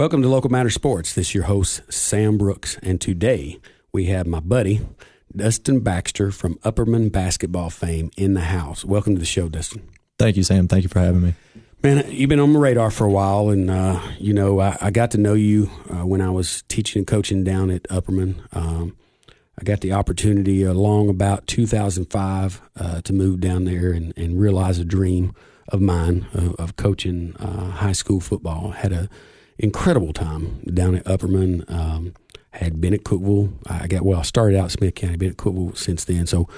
Welcome to Local Matter Sports. This is your host, Sam Brooks, and today we have my buddy, Dustin Baxter from Upperman basketball fame in the house. Welcome to the show, Dustin. Thank you, Sam. Thank you for having me. Man, you've been on my radar for a while, and uh, you know I, I, got to know you uh, when I was teaching and coaching down at Upperman. Um, I got the opportunity along about 2005 uh, to move down there and, and, realize a dream of mine of, of coaching uh, high school football. Had a incredible time down at Upperman. Um, had been at Cookeville. I got well. I started out Smith County. Been at Cookeville since then. So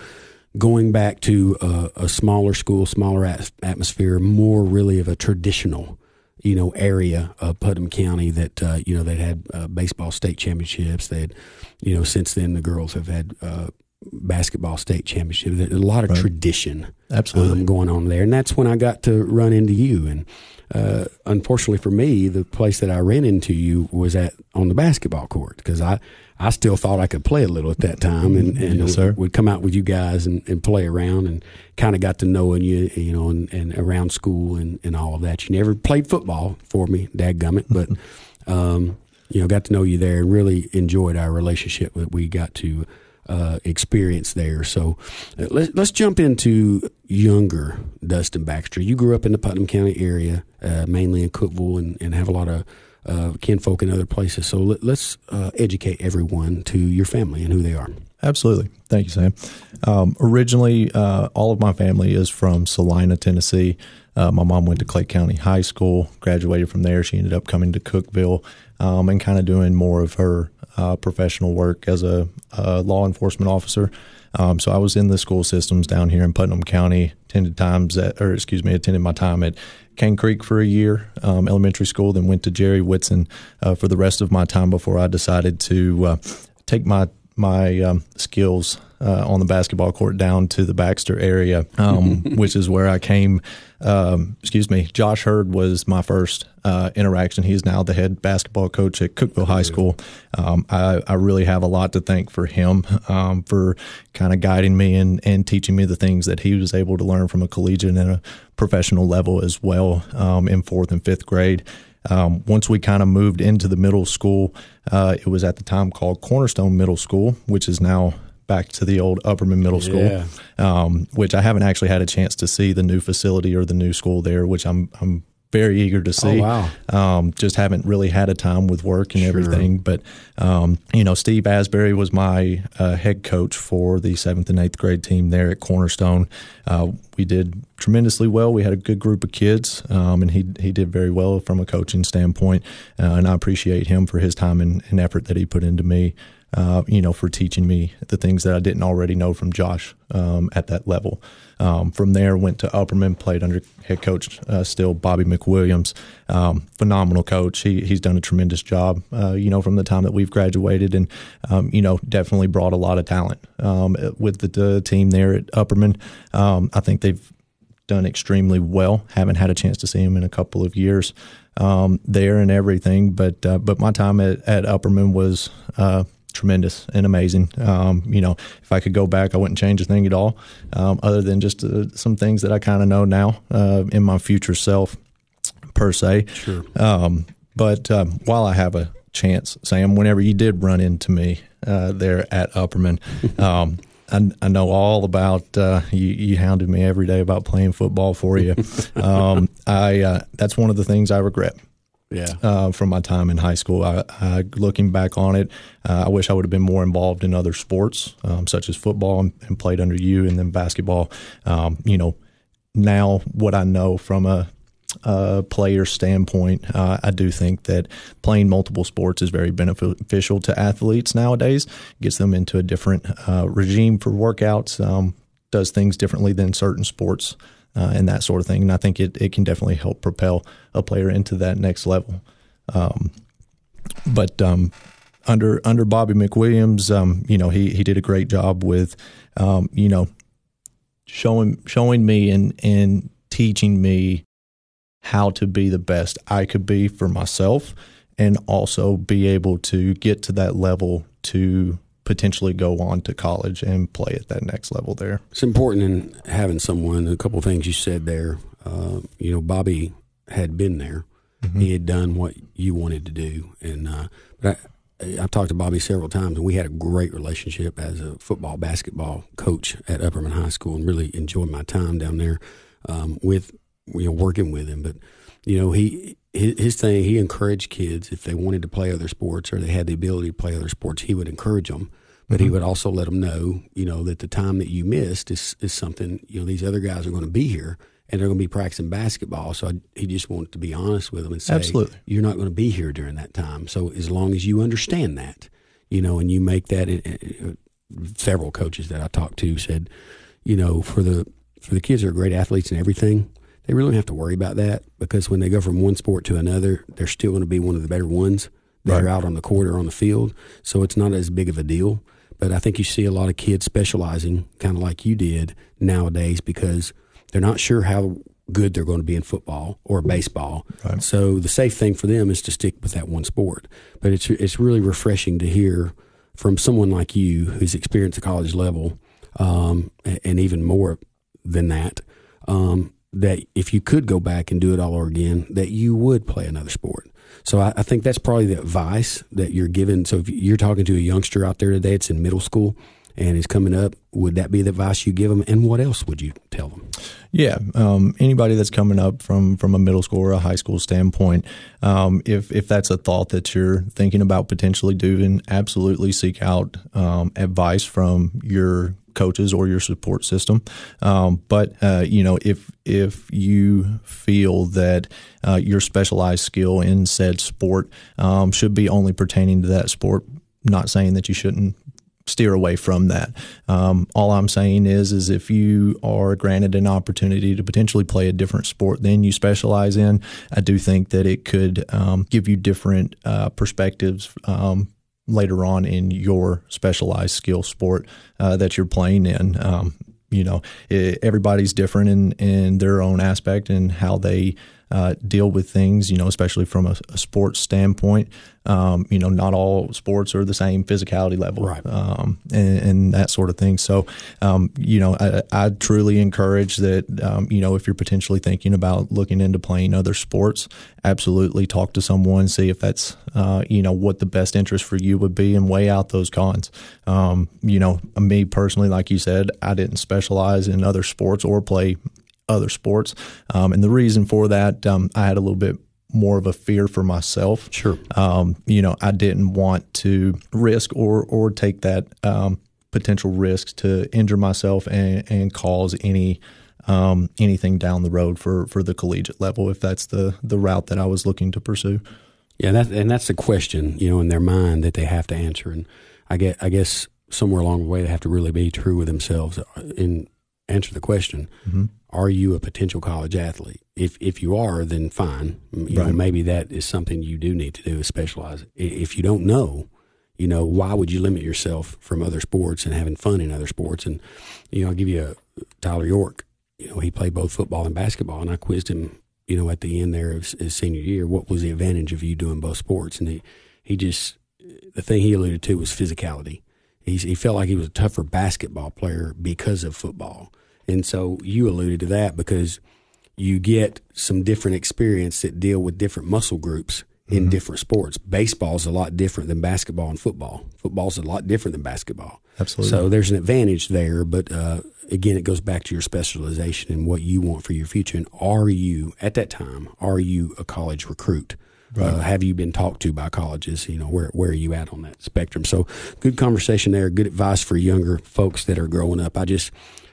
going back to a, a smaller school, smaller at- atmosphere, more really of a traditional, you know, area of Putnam County that uh, you know they had uh, baseball state championships. They had, you know, since then the girls have had uh, basketball state championships. There's a lot of right. tradition, absolutely um, going on there, and that's when I got to run into you. And uh, unfortunately for me, the place that I ran into you was at on the basketball court because I I still thought I could play a little at that time, and, and yes, would, would, come out with you guys and, and play around, and kind of got to knowing you, you know, and, and, around school and, and all of that. You never played football for me, dadgummit, but um, you know, got to know you there and really enjoyed our relationship that we got to uh, experience there. So uh, let's let's jump into younger Dustin Baxter. You grew up in the Putnam County area, uh, mainly in Cookeville, and, and have a lot of uh, kinfolk in other places. So let, us uh, educate everyone to your family and who they are. Absolutely. Thank you, Sam. Um, originally, uh, all of my family is from Celina, Tennessee. Uh, my mom went to Clay County High School, graduated from there. She ended up coming to Cookeville um, and kind of doing more of her uh, professional work as a, a law enforcement officer. Um, so I was in the school systems down here in Putnam County. Attended times at, or excuse me, attended my time at Cane Creek for a year, um, elementary school. Then went to Jere Whitson uh, for the rest of my time before I decided to uh, take my my um, skills uh, on the basketball court down to the Baxter area, um, which is where I came. Um, excuse me, Josh Hurd was my first uh, interaction. He's now the head basketball coach at Cookeville High School. Um, I, I, really have a lot to thank for him um, for kind of guiding me and, and teaching me the things that he was able to learn from a collegiate and a professional level as well um, in fourth and fifth grade. Um, once we kind of moved into the middle school, uh, it was at the time called Cornerstone Middle School, which is now back to the old Upperman Middle School, yeah. um, which I haven't actually had a chance to see the new facility or the new school there, which I'm I'm very eager to see. Oh, wow. Um, just haven't really had a time with work and sure. everything. But, um, you know, Steve Asbury was my uh, head coach for the seventh and eighth grade team there at Cornerstone. Uh, we did tremendously well. We had a good group of kids, um, and he, he did very well from a coaching standpoint. Uh, and I appreciate him for his time and, and effort that he put into me uh, you know, for teaching me the things that I didn't already know from Josh um, at that level. Um, from there, went to Upperman, played under head coach uh, still Bobby McWilliams, um, phenomenal coach. He he's done a tremendous job, uh, you know, from the time that we've graduated, and um, you know, definitely brought a lot of talent um, with the, the, team there at Upperman. Um, I think they've done extremely well. Haven't had a chance to see him in a couple of years um, there and everything, but uh, but my time at, at Upperman was uh, tremendous and amazing. Um, you know, if I could go back, I wouldn't change a thing at all, um, other than just uh, some things that I kind of know now uh, in my future self, per se. Sure. Um, but um, while I have a chance, Sam, whenever you did run into me uh, there at Upperman, um, I, I, know all about uh, you, you. Hounded me every day about playing football for you. Um, I uh, that's one of the things I regret yeah. Uh, from my time in high school. I, I, looking back on it, uh, I wish I would have been more involved in other sports, um, such as football, and, and, played under you, and then basketball. Um, you know, now what I know from a, a player standpoint, uh, I do think that playing multiple sports is very beneficial to athletes nowadays. Gets them into a different uh, regime for workouts. Um, does things differently than certain sports uh, and that sort of thing. And I think it, it can definitely help propel a player into that next level. Um, but um, under under Bobby McWilliams, um, you know, he he did a great job with, um, you know, showing showing me and and teaching me how to be the best I could be for myself, and also be able to get to that level to potentially go on to college and play at that next level there. It's important in having someone. A couple of things you said there. Uh, you know, Bobby had been there, mm-hmm. he had done what you wanted to do. And uh, but I, I've talked to Bobby several times, and we had a great relationship as a football basketball coach at Upperman High School, and really enjoyed my time down there um, with you know working with him. But you know he his, his thing he encouraged kids if they wanted to play other sports or they had the ability to play other sports, he would encourage them but mm-hmm. he would also let them know, you know, that the time that you missed is is something. You know, these other guys are going to be here and they're going to be practicing basketball. So I, he just wanted to be honest with them and say, absolutely, you're not going to be here during that time. So as long as you understand that, you know, and you make that. Uh, several coaches that I talked to said, you know, for the for the kids that are great athletes and everything, they really don't have to worry about that because when they go from one sport to another, they're still going to be one of the better ones that right. are out on the court or on the field. So it's not as big of a deal. But I think you see a lot of kids specializing, kind of like you did nowadays, because they're not sure how good they're going to be in football or baseball. Right. So the safe thing for them is to stick with that one sport. But it's it's really refreshing to hear from someone like you who's experienced the college level, um, and even more than that, um, that if you could go back and do it all over again, that you would play another sport. So I, I, think that's probably the advice that you're given. So if you're talking to a youngster out there today, it's in middle school and is coming up, would that be the advice you give them? And what else would you tell them? Yeah, um, anybody that's coming up from from a middle school or a high school standpoint, um, if if that's a thought that you're thinking about potentially doing, absolutely seek out um, advice from your coaches or your support system. Um, but uh, you know, if if you feel that uh, your specialized skill in said sport um, should be only pertaining to that sport, not saying that you shouldn't steer away from that. Um, all I'm saying is, is if you are granted an opportunity to potentially play a different sport than you specialize in, I do think that it could um, give you different uh, perspectives. Um, later on in your specialized skill sport uh, that you're playing in. Um, you know, it, everybody's different in, in their own aspect and how they uh, deal with things, you know, especially from a, a sports standpoint. Um, you know, not all sports are the same physicality level, right. um, and, and, that sort of thing. So, um, you know, I, I, truly encourage that, um, you know, if you're potentially thinking about looking into playing other sports, absolutely talk to someone, see if that's, uh, you know, what the best interest for you would be and weigh out those cons. Um, you know, me personally, like you said, I didn't specialize in other sports or play other sports. Um, and the reason for that, um, I had a little bit more of a fear for myself. Sure. Um, you know, I didn't want to risk or or take that um, potential risk to injure myself and, and cause any um, anything down the road for for the collegiate level if that's the the route that I was looking to pursue. Yeah, that, and that's the question you know in their mind that they have to answer, and I get I guess somewhere along the way they have to really be true with themselves and answer the question. Mm-hmm are you a potential college athlete? If if you are, then fine. You right. know, maybe that is something you do need to do is specialize. If you don't know, you know, why would you limit yourself from other sports and having fun in other sports? And you know, I'll give you a Tyler York. You know, he played both football and basketball, and I quizzed him. You know, at the end there of his senior year, what was the advantage of you doing both sports? And he he just the thing he alluded to was physicality. He, he felt like he was a tougher basketball player because of football and so you alluded to that because you get some different experience that deal with different muscle groups in mm-hmm. different sports. Baseball is a lot different than basketball and football. Football is a lot different than basketball. Absolutely. So there's an advantage there, but uh, again, it goes back to your specialization and what you want for your future. And are you at that time? Are you a college recruit? Right. Uh, have you been talked to by colleges? You know, where where are you at on that spectrum? So, good conversation there. Good advice for younger folks that are growing up. I just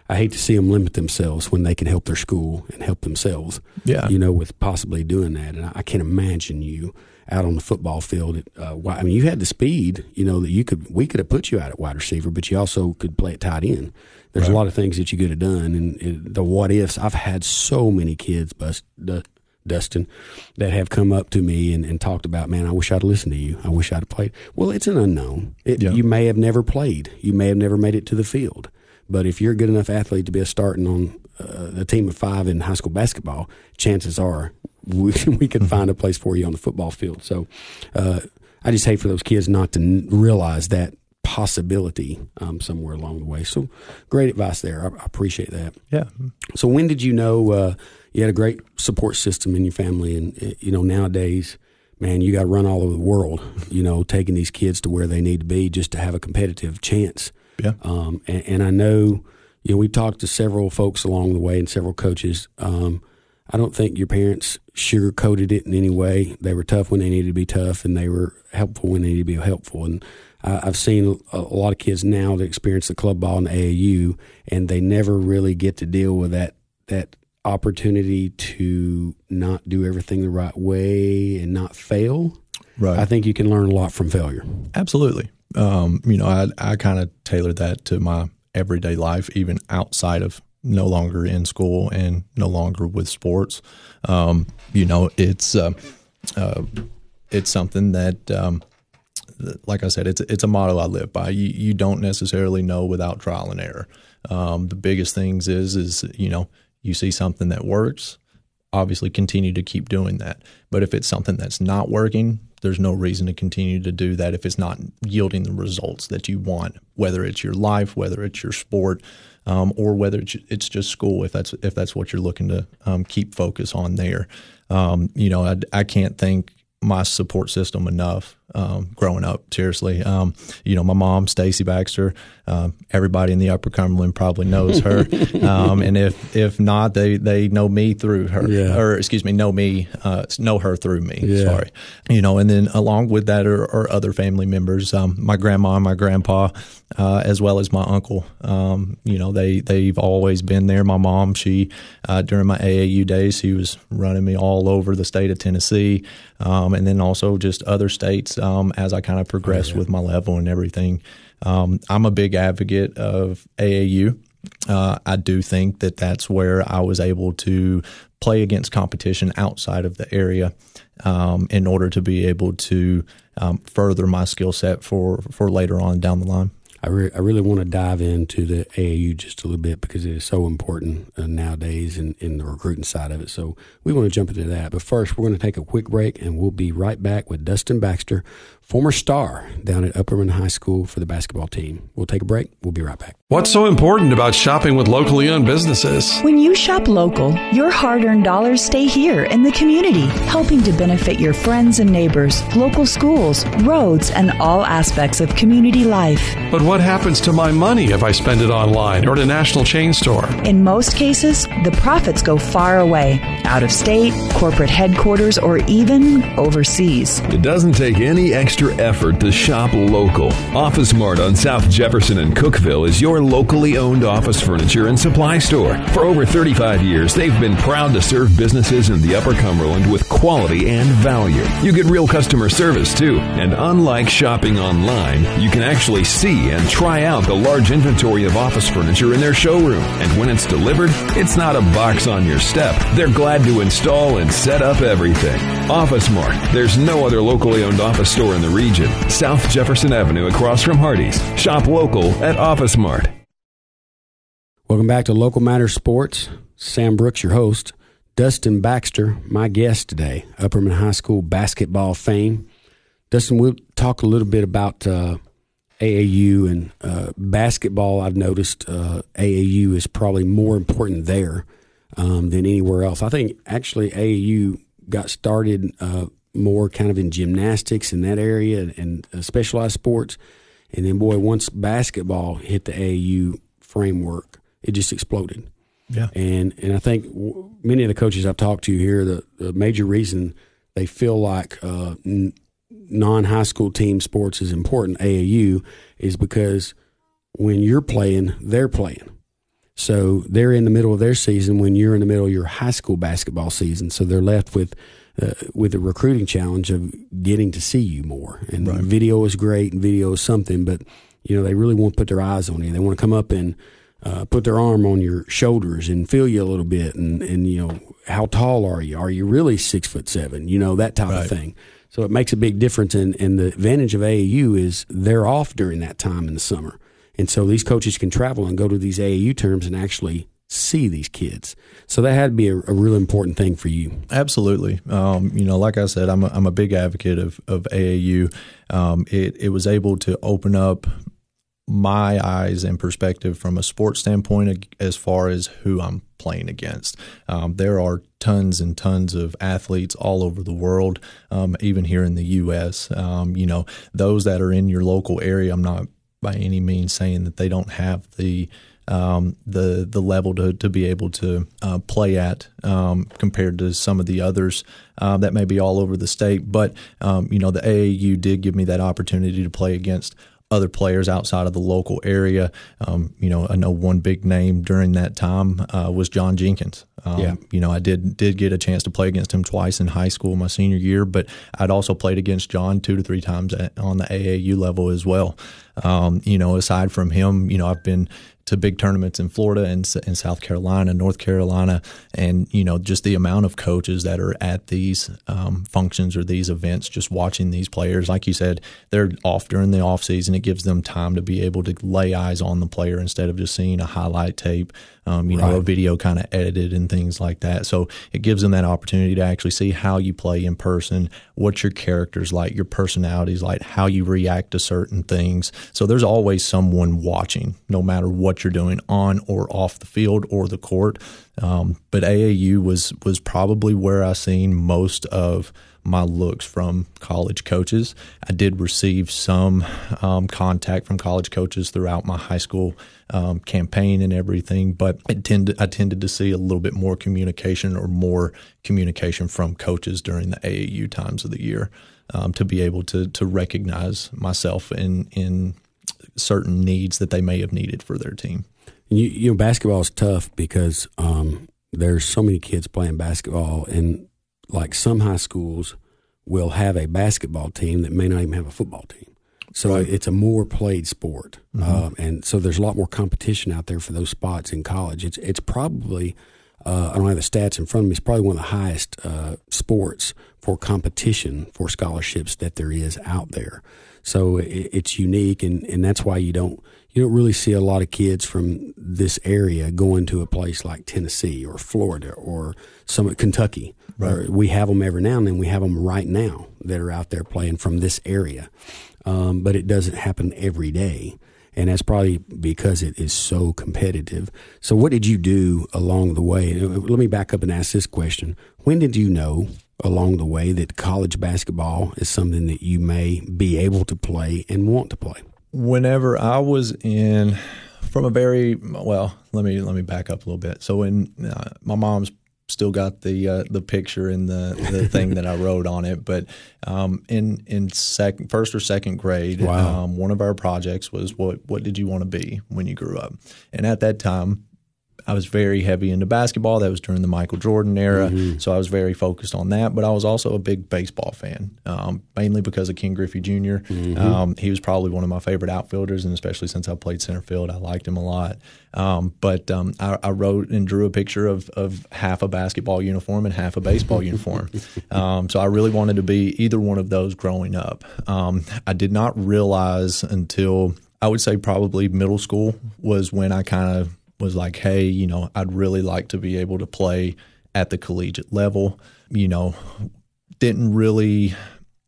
I hate to see them limit themselves when they can help their school and help themselves. Yeah, you know, with possibly doing that, and I, can't imagine you out on the football field. uh, I mean, you had the speed, you know, that you could we could have put you out at wide receiver, but you also could play at tight end. There's right. a lot of things that you could have done, and the what ifs. I've had so many kids, bust, Dustin, that have come up to me and, and, talked about, man, I wish I'd listened to you. I wish I'd played. Well, it's an unknown. It, yeah. You may have never played. You may have never made it to the field. But if you're a good enough athlete to be a starting on uh, a team of five in high school basketball, chances are we, we can mm-hmm. find a place for you on the football field. So uh, I just hate for those kids not to realize that possibility um, somewhere along the way. So great advice there. I, I appreciate that. Yeah. So when did you know uh, you had a great support system in your family? And uh, you know nowadays, man, you got to run all over the world. You know, taking these kids to where they need to be just to have a competitive chance. Yeah. Um, and, and I know, you know, we talked to several folks along the way and several coaches. Um, I don't think your parents sugarcoated it in any way. They were tough when they needed to be tough, and they were helpful when they needed to be helpful. And I, I've seen a, a lot of kids now that experience the club ball and AAU, and they never really get to deal with that that opportunity to not do everything the right way and not fail. Right. I think you can learn a lot from failure. Absolutely. Um, you know, I, I kind of tailored that to my everyday life, even outside of no longer in school and no longer with sports. Um, you know, it's uh, uh, it's something that, um, like I said, it's it's a model I live by. You you don't necessarily know without trial and error. Um, the biggest things is is you know you see something that works, obviously continue to keep doing that. But if it's something that's not working, there's no reason to continue to do that if it's not yielding the results that you want, whether it's your life, whether it's your sport, um, or whether it's just school. If that's if that's what you're looking to um, keep focus on there, um, you know, I, I can't thank my support system enough um, growing up. Seriously, um, you know, my mom, Stacy Baxter. Uh, everybody in the Upper Cumberland probably knows her, um, and if if not, they they know me through her, yeah. or excuse me, know me, uh, know her through me. Yeah. Sorry, you know, and then along with that are, are other family members, um, my grandma, my grandpa, uh, as well as my uncle. Um, you know, they they've always been there. My mom, she uh, during my AAU days, she was running me all over the state of Tennessee, um, and then also just other states um, as I kind of progressed oh, yeah. with my level and everything. Um, I'm a big advocate of AAU. Uh, I do think that that's where I was able to play against competition outside of the area um, in order to be able to um, further my skill set for, for later on down the line. I, re- I really want to dive into the AAU just a little bit because it is so important uh, nowadays in, in the recruiting side of it. So we want to jump into that. But first, we're going to take a quick break and we'll be right back with Dustin Baxter, former star down at Upperman High School for the basketball team. We'll take a break. We'll be right back. What's so important about shopping with locally owned businesses? When you shop local, your hard earned dollars stay here in the community, helping to benefit your friends and neighbors, local schools, roads, and all aspects of community life. But what happens to my money if I spend it online or at a national chain store? In most cases, the profits go far away, out of state, corporate headquarters, or even overseas. It doesn't take any extra effort to shop local. Office Mart on South Jefferson and Cookeville is your locally owned office furniture and supply store. For over 35 years, they've been proud to serve businesses in the Upper Cumberland with quality and value. You get real customer service too, and unlike shopping online, you can actually see and try out the large inventory of office furniture in their showroom. And when it's delivered, it's not a box on your step. They're glad to install and set up everything. Office Mart. There's no other locally owned office store in the region. South Jefferson Avenue across from Hardee's. Shop local at Office Mart. Welcome back to Local Matters Sports. Sam Brooks, your host. Dustin Baxter, my guest today, Upperman High School basketball fame. Dustin, we'll talk a little bit about uh, AAU and uh, basketball. I've noticed uh, AAU is probably more important there um, than anywhere else. I think actually AAU got started uh, more kind of in gymnastics in that area and, and uh, specialized sports. And then, boy, once basketball hit the AAU framework, it just exploded. Yeah. And and I think w- many of the coaches I've talked to here, the, the major reason they feel like uh, n- non high school team sports is important, AAU, is because when you're playing, they're playing. So they're in the middle of their season when you're in the middle of your high school basketball season. So they're left with uh, with the recruiting challenge of getting to see you more. And Right. video is great, and video is something, but you know they really want to put their eyes on you. They want to come up and uh, put their arm on your shoulders and feel you a little bit, and and you know how tall are you? Are you really six foot seven? You know that type Right. of thing. So it makes a big difference. And, and the advantage of AAU is they're off during that time in the summer. And so these coaches can travel and go to these AAU terms and actually see these kids. So that had to be a, a real important thing for you. Absolutely. Um, you know, like I said, I'm a, I'm a big advocate of, of AAU. Um, it, it was able to open up my eyes and perspective from a sports standpoint as far as who I'm playing against. Um, there are tons and tons of athletes all over the world, um, even here in the U.S. Um, you know, those that are in your local area, I'm not by any means saying that they don't have the um, the the level to, to be able to uh, play at um, compared to some of the others uh, that may be all over the state. But um, you know, the AAU did give me that opportunity to play against other players outside of the local area. Um, you know, I know one big name during that time uh, was John Jenkins. Um, yeah. You know, I did did get a chance to play against him twice in high school my senior year, but I'd also played against John two to three times at, on the AAU level as well. Um, you know, aside from him, you know, I've been to big tournaments in Florida and in South Carolina, North Carolina, and you know just the amount of coaches that are at these um, functions or these events, just watching these players. Like you said, they're off during the off season. It gives them time to be able to lay eyes on the player instead of just seeing a highlight tape um, you know, a video kind of edited and things like that. So it gives them that opportunity to actually see how you play in person, what your character's like, your personality's like, how you react to certain things. So there's always someone watching, no matter you're doing on or off the field or the court. Um, but AAU was was probably where I seen most of my looks from college coaches. I did receive some um, contact from college coaches throughout my high school um, campaign and everything, but I tended I tended to see a little bit more communication or more communication from coaches during the AAU times of the year um, to be able to to recognize myself in in certain needs that they may have needed for their team. You, you know, basketball is tough because um, there's so many kids playing basketball, and like some high schools will have a basketball team that may not even have a football team. So right. it's a more played sport, mm-hmm. uh, and so there's a lot more competition out there for those spots in college. It's it's probably uh, I don't have the stats in front of me. It's probably one of the highest uh, sports for competition for scholarships that there is out there. So it, it's unique, and, and that's why you don't you don't really see a lot of kids from this area going to a place like Tennessee or Florida or some Kentucky. Right. we have them every now and then. We have them right now that are out there playing from this area, um, but it doesn't happen every day. And that's probably because it is so competitive. So, what did you do along the way? Let me back up and ask this question: When did you know along the way that college basketball is something that you may be able to play and want to play? Whenever I was in, from a very well, let me let me back up a little bit. So, when uh, my mom's still got the uh, the picture and the, the thing that I wrote on it. But um, in in second, first or second grade, wow. um, one of our projects was what what did you want to be when you grew up? And at that time, I was very heavy into basketball. That was during the Michael Jordan era, mm-hmm. so I was very focused on that. But I was also a big baseball fan, um, mainly because of Ken Griffey junior mm-hmm. um, he was probably one of my favorite outfielders, and especially since I played center field, I liked him a lot. Um, but um, I, I, wrote and drew a picture of, of half a basketball uniform and half a baseball uniform. Um, so I really wanted to be either one of those growing up. Um, I did not realize until I would say probably middle school was when I kind of was like, hey, you know, I'd really like to be able to play at the collegiate level. You know, didn't really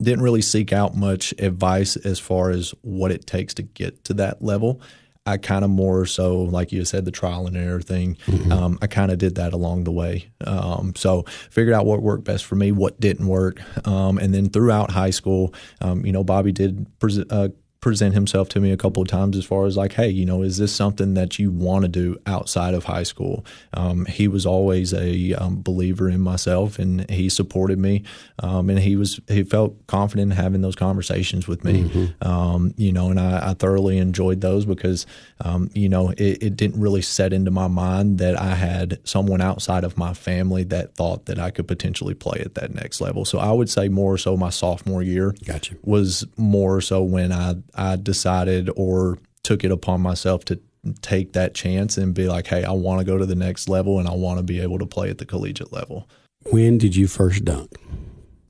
didn't really seek out much advice as far as what it takes to get to that level. I kind of more so, like you said, the trial and error thing. Mm-hmm. Um, I kind of did that along the way. Um, so figured out what worked best for me, what didn't work, um, and then throughout high school, um, you know, Bobby did pre- uh, present himself to me a couple of times as far as like, hey, you know, is this something that you want to do outside of high school? Um, he was always a um, believer in myself, and he supported me, um, and he was he felt confident in having those conversations with me, mm-hmm. Um, you know, and I, I, thoroughly enjoyed those because, um, you know, it, it, didn't really set into my mind that I had someone outside of my family that thought that I could potentially play at that next level. So I would say more so my sophomore year gotcha. was more so when I I decided or took it upon myself to take that chance and be like, hey, I want to go to the next level and I want to be able to play at the collegiate level. When did you first dunk?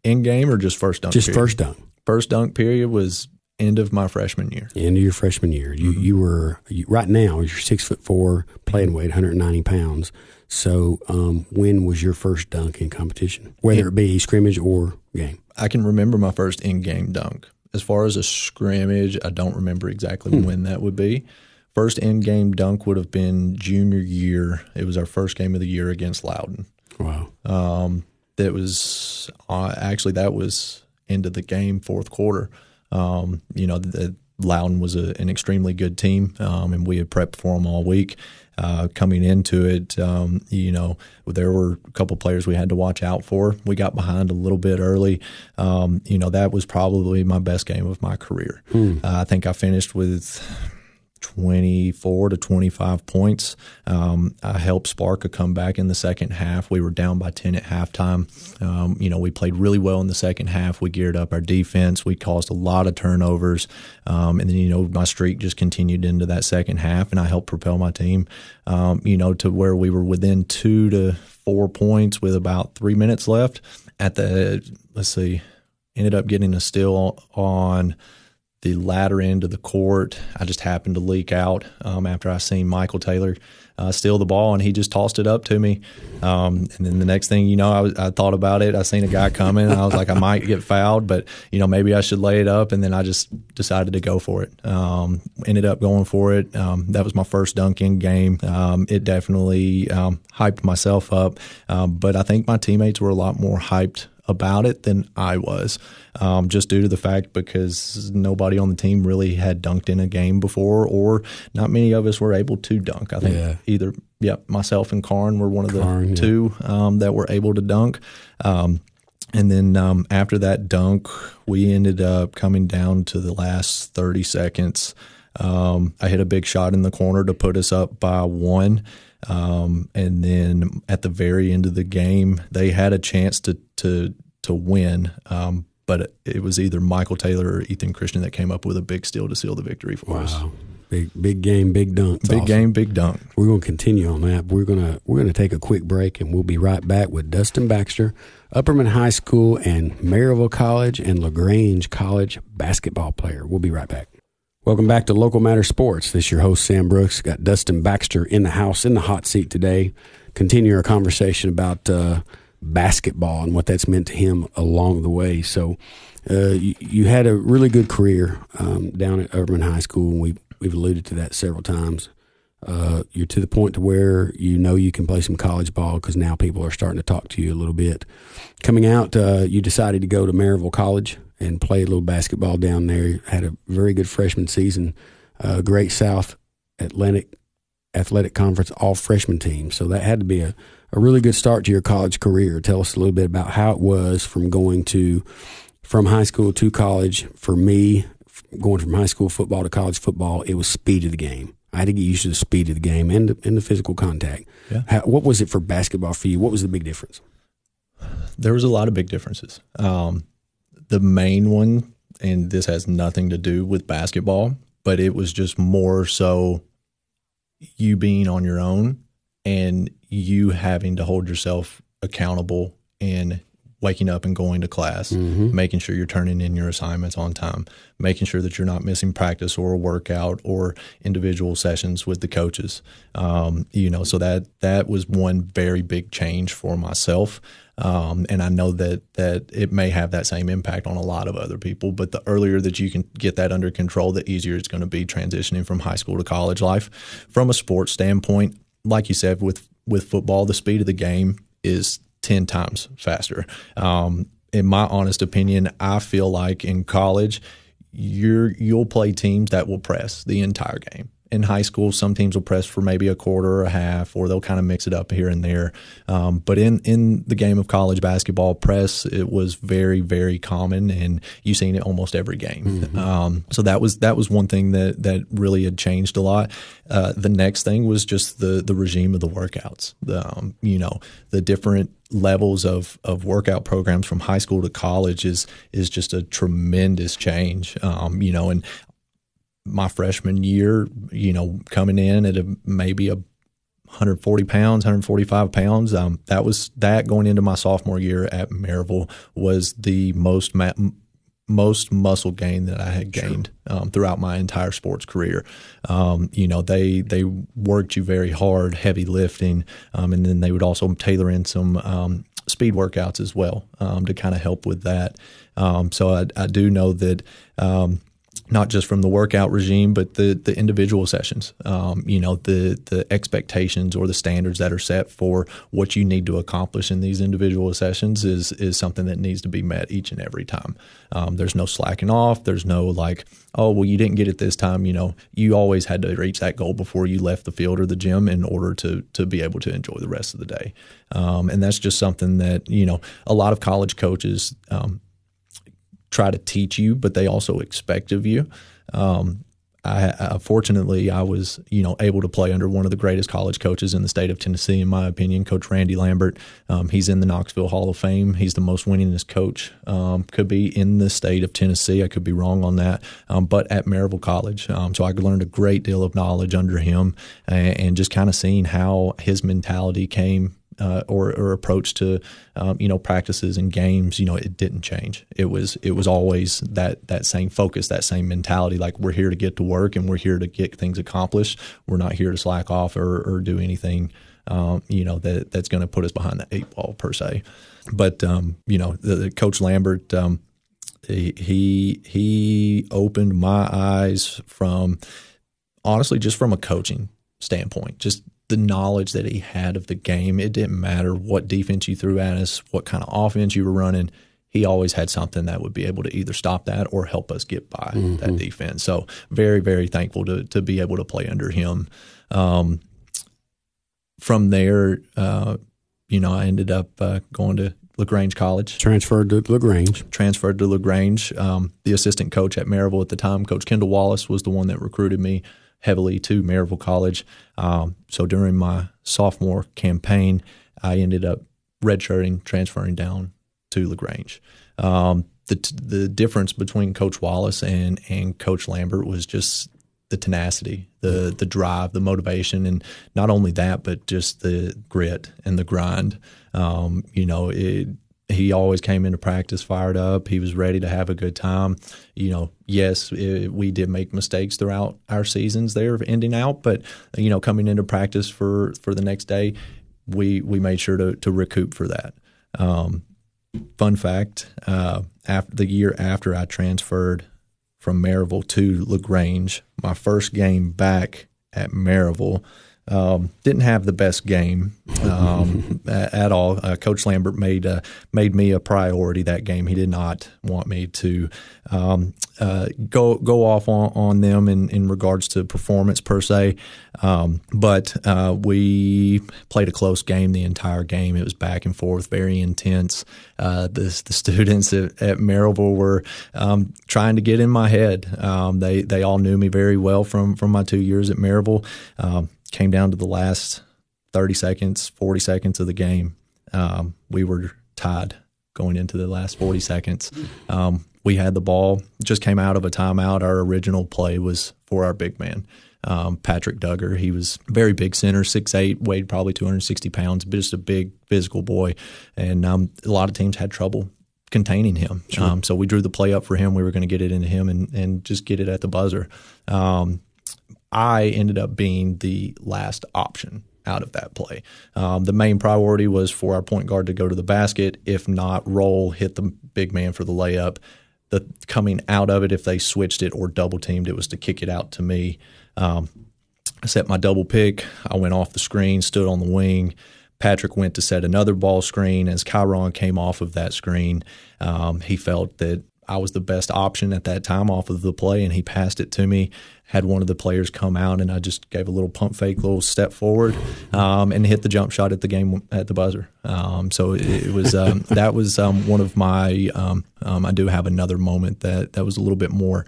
In game or just first dunk? Just period? first dunk. First dunk period was end of my freshman year. End of your freshman year. You mm-hmm. you were you, right now. You're six foot four, playing weight, 190 pounds. So, um, when was your first dunk in competition, whether it be scrimmage or game? I can remember my first in game dunk as far as a scrimmage, I don't remember exactly hmm. when that would be. First in game dunk would have been junior year. It was our first game of the year against Loudon. Wow. Um, that was uh, actually that was into the game fourth quarter. Um, you know, the, Loudon was a, an extremely good team, um, and we had prepped for them all week. Uh, coming into it, um, you know, there were a couple players we had to watch out for. We got behind a little bit early. Um, you know, that was probably my best game of my career. Hmm. Uh, I think I finished with 24 to 25 points. Um, I helped spark a comeback in the second half. We were down by 10 at halftime. Um, you know, we played really well in the second half. We geared up our defense. We caused a lot of turnovers. Um, and then, you know, my streak just continued into that second half, and I helped propel my team, um, you know, to where we were within two to four points with about three minutes left. At the, let's see, ended up getting a steal on the latter end of the court. I just happened to leak out um, after I seen Michael Taylor uh, steal the ball, and he just tossed it up to me. Um, and then the next thing you know, I, was, I, thought about it. I seen a guy coming, and I was like, I might get fouled, but you know, maybe I should lay it up. And then I just decided to go for it. Um, ended up going for it. Um, that was my first dunking game. Um, it definitely um, hyped myself up, but I think my teammates were a lot more hyped about it than I was, um, just due to the fact because nobody on the team really had dunked in a game before, or not many of us were able to dunk. I think yeah. either, yeah, myself and Karn were one of the Karn, two yeah. um, that were able to dunk. Um, and then um, after that dunk, we ended up coming down to the last 30 seconds. Um, I hit a big shot in the corner to put us up by one. Um, and then at the very end of the game, they had a chance to to to win. Um, but it, was either Michael Taylor or Ethan Christian that came up with a big steal to seal the victory for us. wow. us. Big big game, big dunk. Big awesome. game, big dunk. We're going to continue on that. We're gonna we're gonna take a quick break, and we'll be right back with Dustin Baxter, Upperman High School and Maryville College and LaGrange College basketball player. We'll be right back. Welcome back to Local Matter Sports. This is your host, Sam Brooks. Got Dustin Baxter in the house, in the hot seat today. Continue our conversation about uh, basketball and what that's meant to him along the way. So, uh, you, you, had a really good career um, down at Upperman High School, and we, we've alluded to that several times. Uh, you're to the point to where you know you can play some college ball because now people are starting to talk to you a little bit. Coming out, uh, you decided to go to Maryville College and played a little basketball down there. Had a very good freshman season. Uh, great South Atlantic Athletic Conference all freshman team. So that had to be a, a really good start to your college career. Tell us a little bit about how it was from going to from high school to college. For me, going from high school football to college football, it was speed of the game. I had to get used to the speed of the game and the, and the physical contact. Yeah. How, what was it for basketball for you? What was the big difference? There was a lot of big differences. Um, the main one, and this has nothing to do with basketball, but it was just more so you being on your own and you having to hold yourself accountable and waking up and going to class, mm-hmm. making sure you're turning in your assignments on time, making sure that you're not missing practice or a workout or individual sessions with the coaches. Um, you know, so that that was one very big change for myself. Um, and I know that that it may have that same impact on a lot of other people. But the earlier that you can get that under control, the easier it's going to be transitioning from high school to college life. From a sports standpoint, like you said, with with football, the speed of the game is 10 times faster. Um, in my honest opinion, I feel like in college, you're you'll play teams that will press the entire game in high school, some teams will press for maybe a quarter or a half, or they'll kind of mix it up here and there. Um, but in in the game of college basketball, press it was very very common, and you've seen it almost every game. Mm-hmm. Um, so that was that was one thing that that really had changed a lot. Uh, the next thing was just the the regime of the workouts. The um, you know the different levels of, of workout programs from high school to college is is just a tremendous change. Um, you know, and my freshman year, you know, coming in at a, maybe a 140 pounds, 145 pounds. Um, that was that going into my sophomore year at Maryville was the most ma- most muscle gain that I had gained um, throughout my entire sports career. Um, you know, they they worked you very hard, heavy lifting, um, and then they would also tailor in some um, speed workouts as well um, to kind of help with that. Um, so I, I, do know that um, not just from the workout regime, but the the individual sessions. Um, you know, the the expectations or the standards that are set for what you need to accomplish in these individual sessions is is something that needs to be met each and every time. Um, there's no slacking off. There's no like, oh well, you didn't get it this time. You know, you always had to reach that goal before you left the field or the gym in order to to be able to enjoy the rest of the day. Um, and that's just something that you know a lot of college coaches um, try to teach you, but they also expect of you. Um, I, I, fortunately I was you know able to play under one of the greatest college coaches in the state of Tennessee, in my opinion, Coach Randy Lambert. Um, he's in the Knoxville Hall of Fame. He's the most winningest coach. Um, could be in the state of Tennessee. I could be wrong on that, um, but at Maryville College, um, so I learned a great deal of knowledge under him, and, and just kind of seeing how his mentality came uh, or, or, approach to um, you know practices and games, you know, it didn't change. It was it was always that that same focus, that same mentality. Like we're here to get to work and we're here to get things accomplished. We're not here to slack off or, or do anything. Um, you know that that's going to put us behind the eight ball per se. But um, you know, the, the Coach Lambert, um, he, he he opened my eyes from honestly just from a coaching standpoint, just the knowledge that he had of the game. It didn't matter what defense you threw at us, what kind of offense you were running. He always had something that would be able to either stop that or help us get by mm-hmm. that defense. So very, very thankful to to be able to play under him. Um, from there, uh, you know, I ended up uh, going to LaGrange College. Transferred to LaGrange. Transferred to LaGrange. Um, the assistant coach at Maryville at the time, Coach Kendall Wallace, was the one that recruited me heavily to Maryville College. Um, so during my sophomore campaign, I ended up redshirting, transferring down to LaGrange. Um, the the difference between Coach Wallace and and Coach Lambert was just the tenacity, the the drive, the motivation, and not only that, but just the grit and the grind. Um, you know, it, he always came into practice fired up. He was ready to have a good time. You know, yes, it, we did make mistakes throughout our seasons there, ending out, but you know, coming into practice for for the next day, we we made sure to to recoup for that. Um, fun fact: uh, after the year after I transferred from Maryville to LaGrange, my first game back at Maryville um, didn't have the best game um, at, all. Uh, Coach Lambert made uh, made me a priority that game. He did not want me to um, uh, go go off on, on them in, in regards to performance per se. Um, but uh, we played a close game the entire game. It was back and forth, very intense. Uh, the, the students at, at Maryville were um, trying to get in my head. Um, they they all knew me very well from from my two years at Maryville came down to the last 30 seconds, 40 seconds of the game. Um, we were tied going into the last 40 seconds. Um, we had the ball, just came out of a timeout. Our original play was for our big man, um, Patrick Duggar. He was very big center, six eight, weighed probably 260 pounds, just a big physical boy. And um, a lot of teams had trouble containing him. Sure. Um, so we drew the play up for him. We were going to get it into him and, and just get it at the buzzer. I ended up being the last option out of that play. Um, the main priority was for our point guard to go to the basket. If not, roll, hit the big man for the layup. The coming out of it, if they switched it or double teamed, it was to kick it out to me. Um, I set my double pick. I went off the screen, stood on the wing. Patrick went to set another ball screen. As Kyron came off of that screen, um, he felt that I was the best option at that time off of the play, and he passed it to me. Had one of the players come out, and I just gave a little pump fake, little step forward, um, and hit the jump shot at the game at the buzzer. Um, so it, it was um, that was um, one of my. Um, um, I do have another moment that that was a little bit more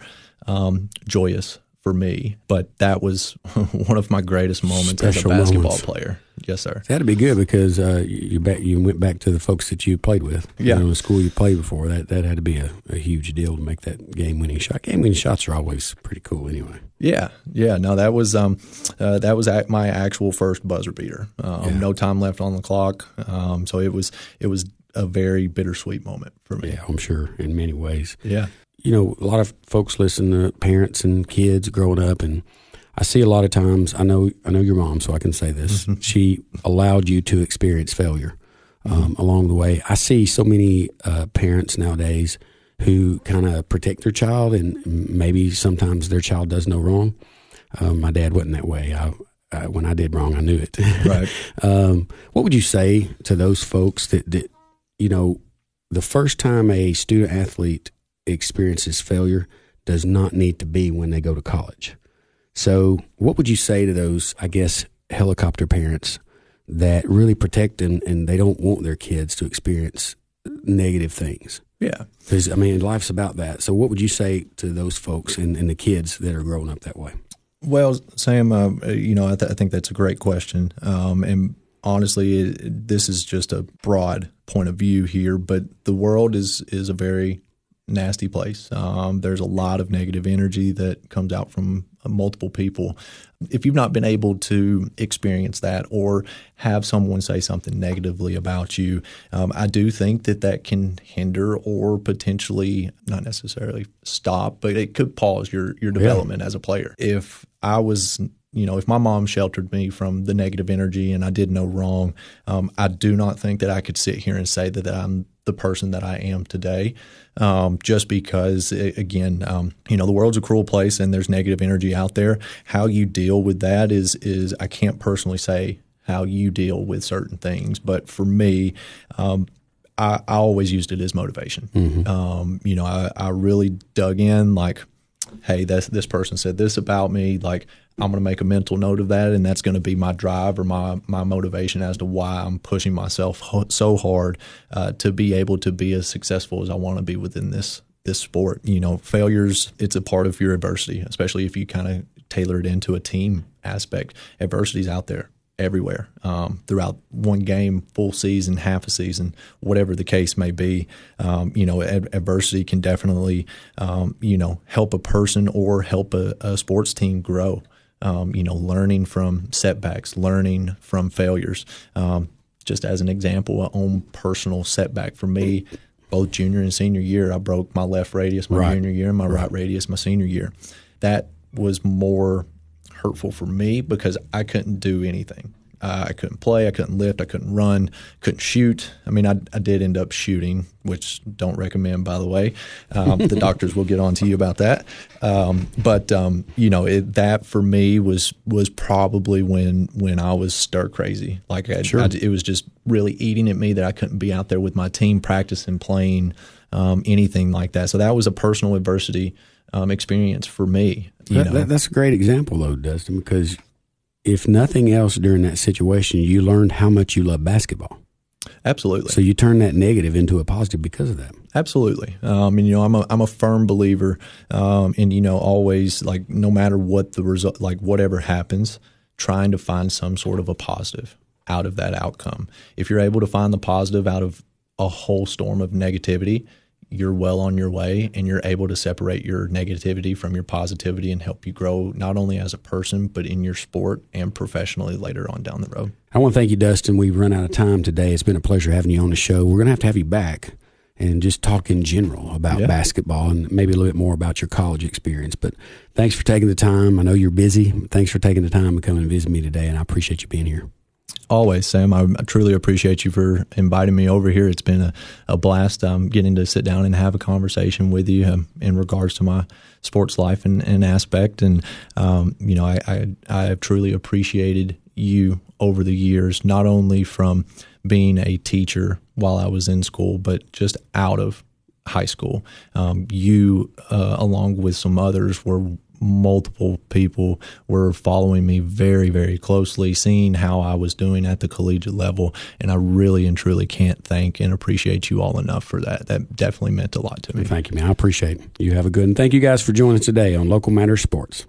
joyous for me, but that was one of my greatest moments Special as a basketball moments. player. Yes, sir. That had to be good because uh, you back, you went back to the folks that you played with. Yeah, you know, the school you played before. That that had to be a, a huge deal to make that game winning shot. Game winning shots are always pretty cool, anyway. Yeah, yeah. No, that was um, uh, that was my actual first buzzer beater. Um, yeah. No time left on the clock, um, so it was it was a very bittersweet moment for me. Yeah, I'm sure in many ways. Yeah you know, a lot of folks listen to parents and kids growing up, and I see a lot of times. I know, I know your mom, so I can say this. Mm-hmm. She allowed you to experience failure. um, along the way. I see so many uh, parents nowadays who kind of protect their child, and maybe sometimes their child does no wrong. Um, my dad wasn't that way. I, I, when I did wrong, I knew it. Right. um, what would you say to those folks that, that, you know, the first time a student athlete experiences failure does not need to be when they go to college? So, what would you say to those, I guess, helicopter parents that really protect and, and they don't want their kids to experience negative things? Yeah. Because, I mean, life's about that. So, what would you say to those folks and, and the kids that are growing up that way? Well, Sam, uh, you know, I, th- I, think that's a great question. Um, and honestly, it, this is just a broad point of view here, but the world is is a very nasty place. Um, there's a lot of negative energy that comes out from uh, multiple people. If you've not been able to experience that or have someone say something negatively about you, um, I do think that that can hinder or potentially not necessarily stop, but it could pause your your development yeah. as a player. If I was you know, if my mom sheltered me from the negative energy and I did no wrong, um, I do not think that I could sit here and say that I'm the person that I am today. Um, just because, again, um, you know, the world's a cruel place and there's negative energy out there. How you deal with that is is I can't personally say how you deal with certain things, but for me. Um, I, I, always used it as motivation. Mm-hmm. Um, you know, I, I really dug in like, hey, this this person said this about me. Like, I'm going to make a mental note of that, and that's going to be my drive or my my motivation as to why I'm pushing myself ho- so hard uh, to be able to be as successful as I want to be within this this sport. You know, failures it's a part of your adversity, especially if you kind of tailor it into a team aspect. Adversity's out there everywhere um, throughout one game, full season, half a season, whatever the case may be. Um, you know, ad- adversity can definitely, um, you know, help a person or help a, a sports team grow. Um, you know, learning from setbacks, learning from failures. Um, just as an example, a own personal setback for me, both junior and senior year, I broke my left radius my right. junior year and my right. right radius my senior year. That was more hurtful for me because I couldn't do anything. Uh, I couldn't play, I couldn't lift, I couldn't run, couldn't shoot. I mean, I, I did end up shooting, which don't recommend, by the way. Um, the doctors will get on to you about that. Um, but um, you know, it, that for me was was probably when when I was stir crazy. Like I, sure. I, it was just really eating at me that I couldn't be out there with my team practicing, playing, um, anything like that. So that was a personal adversity um, experience for me. That, that, that's a great example, though, Dustin, because if nothing else during that situation, you learned how much you love basketball. Absolutely. So you turn that negative into a positive because of that. Absolutely. Um, and you know, I'm a I'm a firm believer, um, and you know, always like no matter what the result, like whatever happens, trying to find some sort of a positive out of that outcome. If you're able to find the positive out of a whole storm of negativity, you're well on your way and you're able to separate your negativity from your positivity and help you grow not only as a person but in your sport and professionally later on down the road. I want to thank you, Dustin. We've run out of time today. It's been a pleasure having you on the show. We're going to have to have you back and just talk in general about yeah. basketball and maybe a little bit more about your college experience. But thanks for taking the time. I know you're busy. Thanks for taking the time to come and visit me today, and I appreciate you being here. Always, Sam. I, truly appreciate you for inviting me over here. It's been a, a blast um, getting to sit down and have a conversation with you um, in regards to my sports life and, and aspect. And, um, you know, I, I, I have truly appreciated you over the years, not only from being a teacher while I was in school, but just out of high school. Um, you, uh, along with some others, were multiple people were following me very, very closely, seeing how I was doing at the collegiate level. And I really and truly can't thank and appreciate you all enough for that. That definitely meant a lot to me. Thank you, man. I appreciate it. You have a good and thank you guys for joining us today on Local Matters Sports.